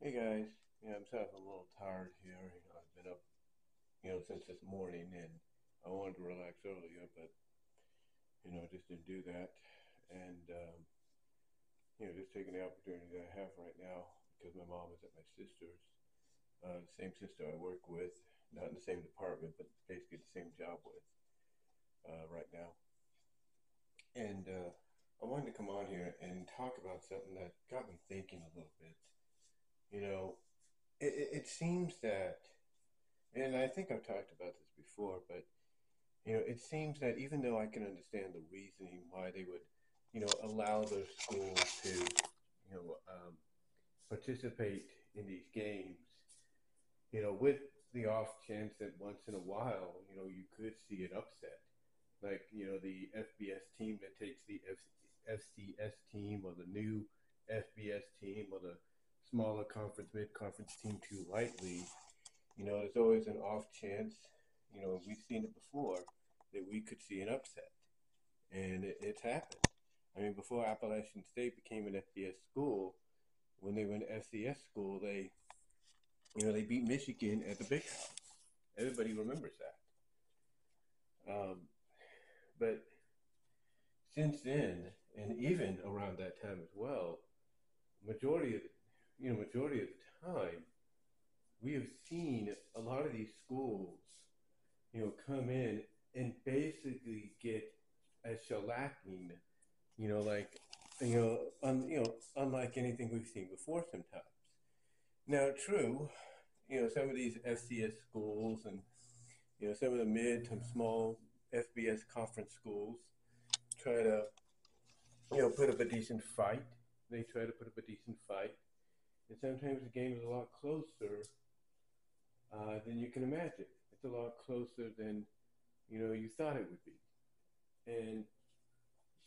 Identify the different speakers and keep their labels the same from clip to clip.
Speaker 1: Hey guys, yeah, I'm if I'm a little tired here. You know, I've been up, you know, since this morning, and I wanted to relax earlier, but you know, just didn't do that. And um, you know, just taking the opportunity that I have right now because my mom is at my sister's, uh, same sister I work with, not in the same department, but basically the same job with uh, right now. And uh, I wanted to come on here and talk about something that got me thinking a little bit. You know, it, it, seems that, and I think I've talked about this before, but you know, it seems that even though I can understand the reasoning why they would, you know, allow those schools to, you know, um, participate in these games, you know, with the off chance that once in a while, you know, you could see an upset, like you know, the FBS team that takes the F- FCS team or the new FBS team or the smaller conference, mid conference team too lightly. You know, there's always an off chance, you know, we've seen it before, that we could see an upset. And it, it's happened. I mean, before Appalachian State became an FBS school, when they were an FCS school, they, you know, they beat Michigan at the Big House. Everybody remembers that. Um, but since then, and even around that time as well, majority of the you know, majority of the time, we have seen a lot of these schools, you know, come in and basically get a shellacking, you know, like, you know, un, you know, unlike anything we've seen before sometimes. Now, true, you know, some of these FCS schools and, you know, some of the mid to small FBS conference schools try to, you know, put up a decent fight. They try to put up a decent fight and sometimes the game is a lot closer uh, than you can imagine. It's a lot closer than you know you thought it would be, and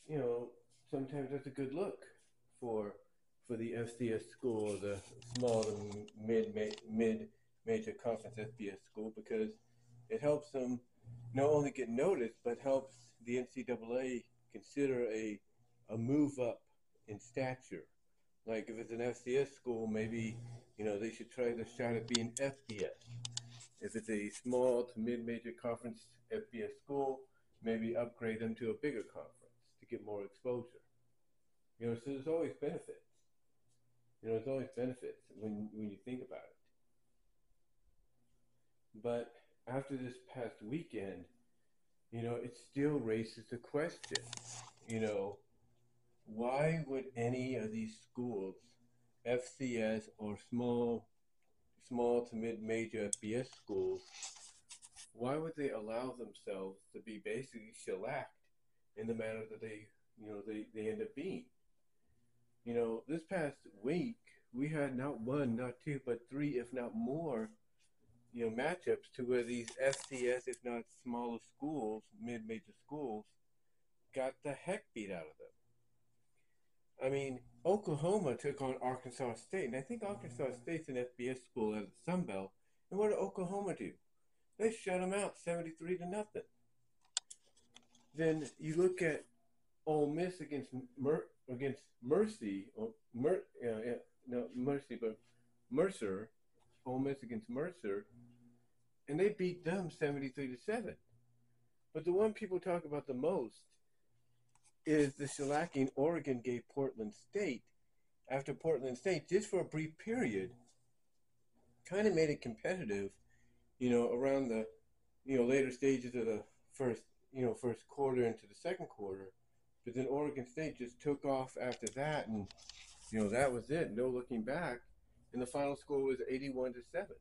Speaker 1: you know sometimes that's a good look for for the FCS school, the small to mid mid major conference FBS school, because it helps them not only get noticed but helps the NCAA consider a a move up in stature like if it's an FCS school, maybe you know they should try the shot at being FBS. If it's a small to mid-major conference FBS school, maybe upgrade them to a bigger conference to get more exposure. You know, so there's always benefits. You know, there's always benefits when when you think about it. But after this past weekend, you know, it still raises the question. You know, why would any of these schools, FCS or small, small to mid-major FBS schools, why would they allow themselves to be basically shellacked in the manner that they, you know, they, they end up being? You know, this past week we had not one, not two, but three, if not more, you know, matchups to where these FCS, if not smaller schools, mid-major schools, got the heck beat out of them. I mean, Oklahoma took on Arkansas State, and I think Arkansas State's an FBS school at the Sun Belt. And what did Oklahoma do? They shut them out, seventy-three to nothing. Then you look at Ole Miss against Mer- against Mercy, or Mer- uh, no Mercy, but Mercer, Ole Miss against Mercer, and they beat them seventy-three to seven. But the one people talk about the most is the shellacking Oregon gave Portland State after Portland State, just for a brief period, kind of made it competitive, you know, around the, you know, later stages of the first, you know, first quarter into the second quarter. But then Oregon State just took off after that, and you know that was it. No looking back, and the final score was eighty-one to seven.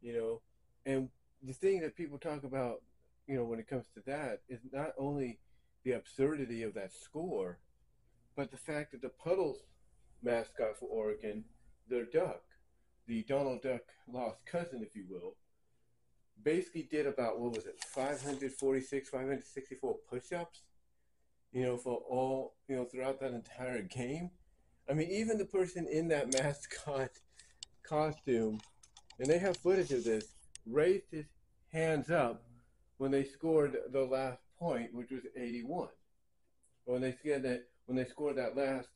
Speaker 1: You know, and the thing that people talk about, you know, when it comes to that is not only the absurdity of that score, but the fact that the Puddles mascot for Oregon, their duck, the Donald Duck lost cousin, if you will, basically did about what was it, 546, 564 push-ups, you know, for all, you know, throughout that entire game. I mean, even the person in that mascot costume, and they have footage of this, raised his hands up when they scored the last point, which was 81. When they scored that, when they scored that last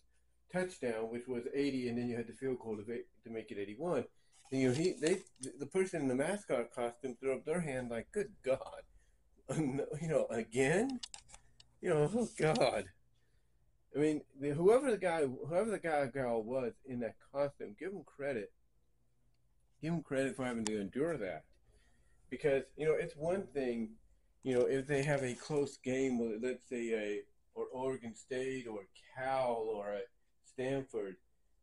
Speaker 1: touchdown, which was 80, and then you had the field goal to, to make it 81. And, you know, he they the person in the mascot costume threw up their hand like, "Good God, you know, again." You know, oh God. I mean, the, whoever the guy, whoever the guy girl was in that costume, give him credit. Give him credit for having to endure that, because you know it's one thing, you know, if they have a close game with, let's say a or Oregon State or Cal or a Stanford,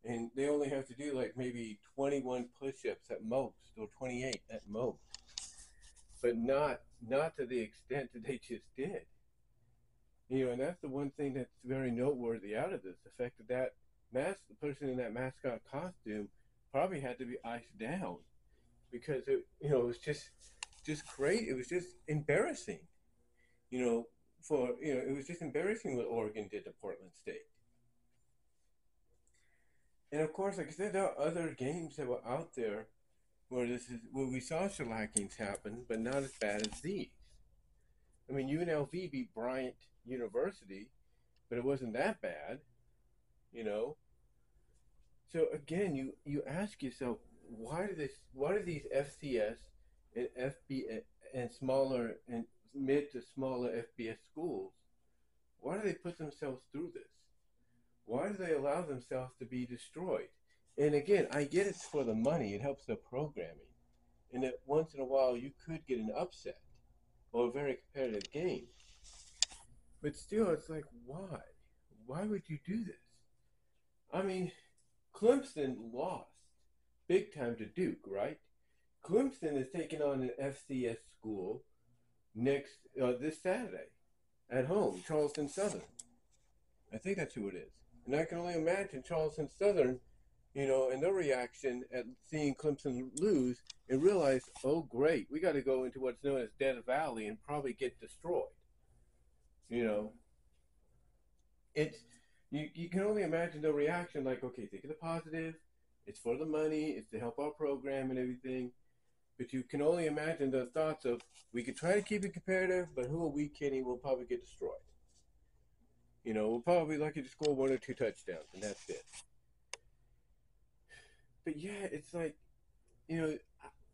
Speaker 1: and they only have to do like maybe 21 push-ups at most or 28 at most, but not not to the extent that they just did. You know, and that's the one thing that's very noteworthy out of this: the fact that that mask, the person in that mascot costume, probably had to be iced down because it, you know, it was just just great. It was just embarrassing. You know, for you know, it was just embarrassing what Oregon did to Portland State. And of course, like I said, there are other games that were out there where this is where we saw shellackings happen, but not as bad as these. I mean, UNLV beat Bryant University, but it wasn't that bad, you know. So again, you you ask yourself, why do this? Why do these FCS and FB and smaller and mid to smaller FBS schools, why do they put themselves through this? Why do they allow themselves to be destroyed? And again, I get it's for the money, it helps the programming. And that once in a while you could get an upset or a very competitive game. But still, it's like, why? Why would you do this? I mean, Clemson lost big time to Duke, right? Clemson is taking on an FCS school next uh, this Saturday at home, Charleston Southern. I think that's who it is. And I can only imagine Charleston Southern, you know, and their reaction at seeing Clemson lose and realize, oh, great, we got to go into what's known as Death Valley and probably get destroyed. You know, it's you, you can only imagine the reaction like, okay, think of the positive. It's for the money. It's to help our program and everything. But you can only imagine the thoughts of we could try to keep it competitive, but who are we kidding? We'll probably get destroyed. You know, we'll probably lucky to score one or two touchdowns, and that's it. But yeah, it's like, you know,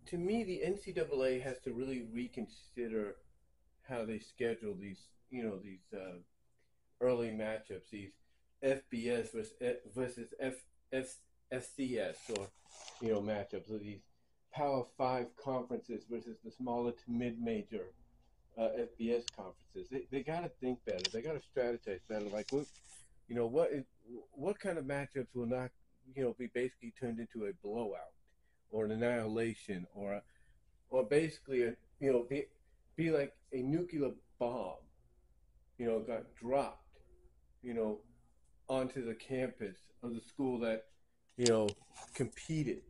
Speaker 1: to me, the NCAA has to really reconsider how they schedule these, you know, these uh, early matchups, these FBS versus, versus F, F, FCS or, you know, matchups, or these Power Five conferences versus the smaller to mid-major uh, FBS conferences. They, they got to think better. They got to strategize better. Like, what, you know, what is, what kind of matchups will not, you know, be basically turned into a blowout or an annihilation or, a, or basically a, you know, be be like a nuclear bomb, you know, got dropped, you know, onto the campus of the school that, you know, competed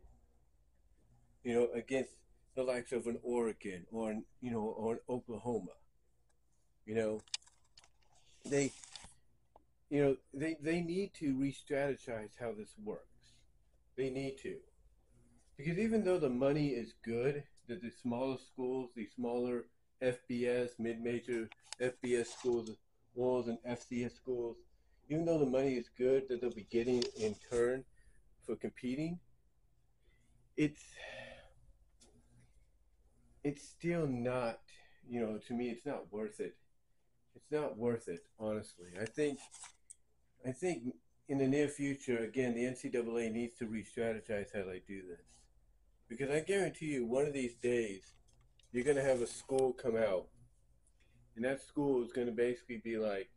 Speaker 1: you know, against the likes of an Oregon or an, you know, or an Oklahoma. You know, they, you know, they they need to re-strategize how this works. They need to, because even though the money is good, that the smaller schools, the smaller FBS, mid-major FBS schools, walls and FCS schools, even though the money is good that they'll be getting in turn for competing, it's it's still not, you know, to me, it's not worth it. It's not worth it, honestly. I think, I think in the near future, again, the NCAA needs to re-strategize how they do this, because I guarantee you, one of these days, you're going to have a school come out, and that school is going to basically be like,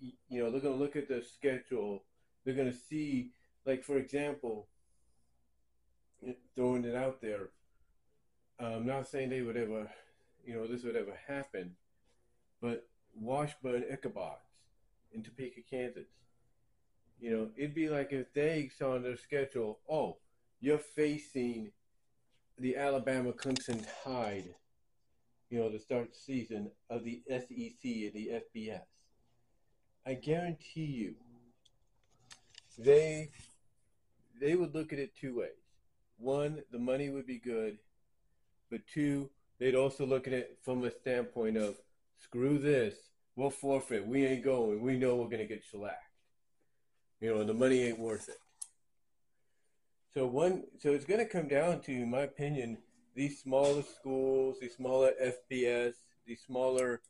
Speaker 1: you know, they're going to look at the schedule. They're going to see, like, for example, throwing it out there I'm not saying they would ever, you know, this would ever happen, but Washburn Ichabods in Topeka, Kansas. You know, it'd be like if they saw on their schedule, oh, you're facing the Alabama Crimson Tide, you know, to start season of the SEC and the FBS. I guarantee you, they they would look at it two ways. One, the money would be good, but two, they'd also look at it from a standpoint of screw this, we'll forfeit, we ain't going, we know we're gonna get shellacked. You know, the money ain't worth it. So one, so it's going to come down to, in my opinion, these smaller schools, these smaller FBS, these smaller,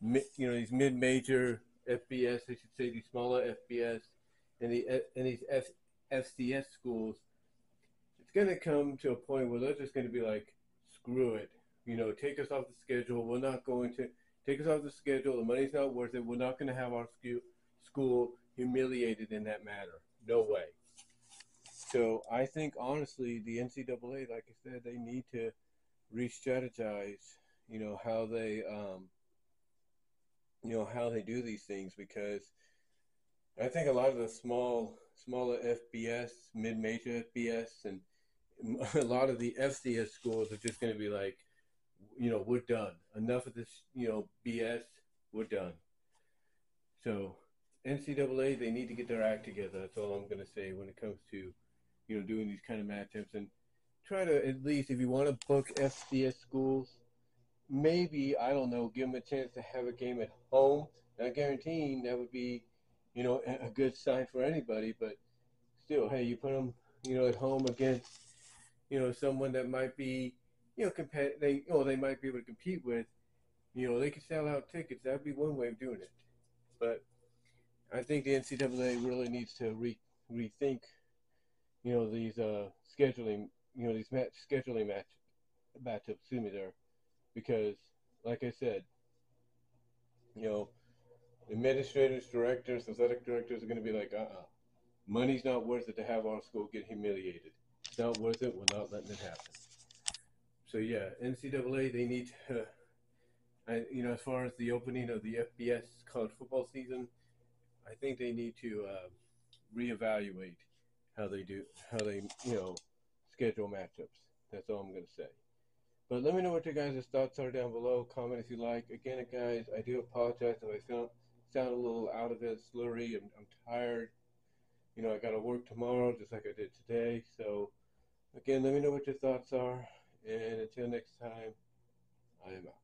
Speaker 1: you know, these mid-major FBS, I should say, these smaller FBS, and the and these F, FCS schools. It's going to come to a point where they're just going to be like, screw it, you know, take us off the schedule. We're not going to take us off the schedule. The money's not worth it. We're not going to have our school humiliated in that matter. No way. So I think honestly, the NCAA, like I said, they need to re-strategize. You know how they, um, you know how they do these things because I think a lot of the small, smaller FBS, mid-major FBS, and a lot of the FCS schools are just going to be like, you know, we're done. Enough of this, you know, BS. We're done. So NCAA, they need to get their act together. That's all I'm going to say when it comes to, you know, doing these kind of matchups and try to at least, if you want to book FCS schools, maybe I don't know, give them a chance to have a game at home. Not guaranteeing that would be, you know, a good sign for anybody, but still, hey, you put them, you know, at home against, you know, someone that might be you know, compare they or they might be able to compete with, you know, they could sell out tickets. That'd be one way of doing it. But I think the NCAA really needs to re, rethink, you know, these uh, scheduling, you know, these match scheduling match matchups. Excuse me, there, because like I said, you know, administrators, directors, athletic directors are going to be like, uh, uh-uh. money's not worth it to have our school get humiliated. Not worth it. We're letting it happen so yeah, NCAA they need to, uh, you know, as far as the opening of the FBS college football season, I think they need to uh, reevaluate how they do, how they, you know, schedule matchups. That's all I'm going to say. But let me know what your guys' thoughts are down below. Comment if you like. Again, guys, I do apologize if I sound sound a little out of it, slurry. I'm, I'm tired. You know, I got to work tomorrow just like I did today. So, again, let me know what your thoughts are. And until next time, I am out.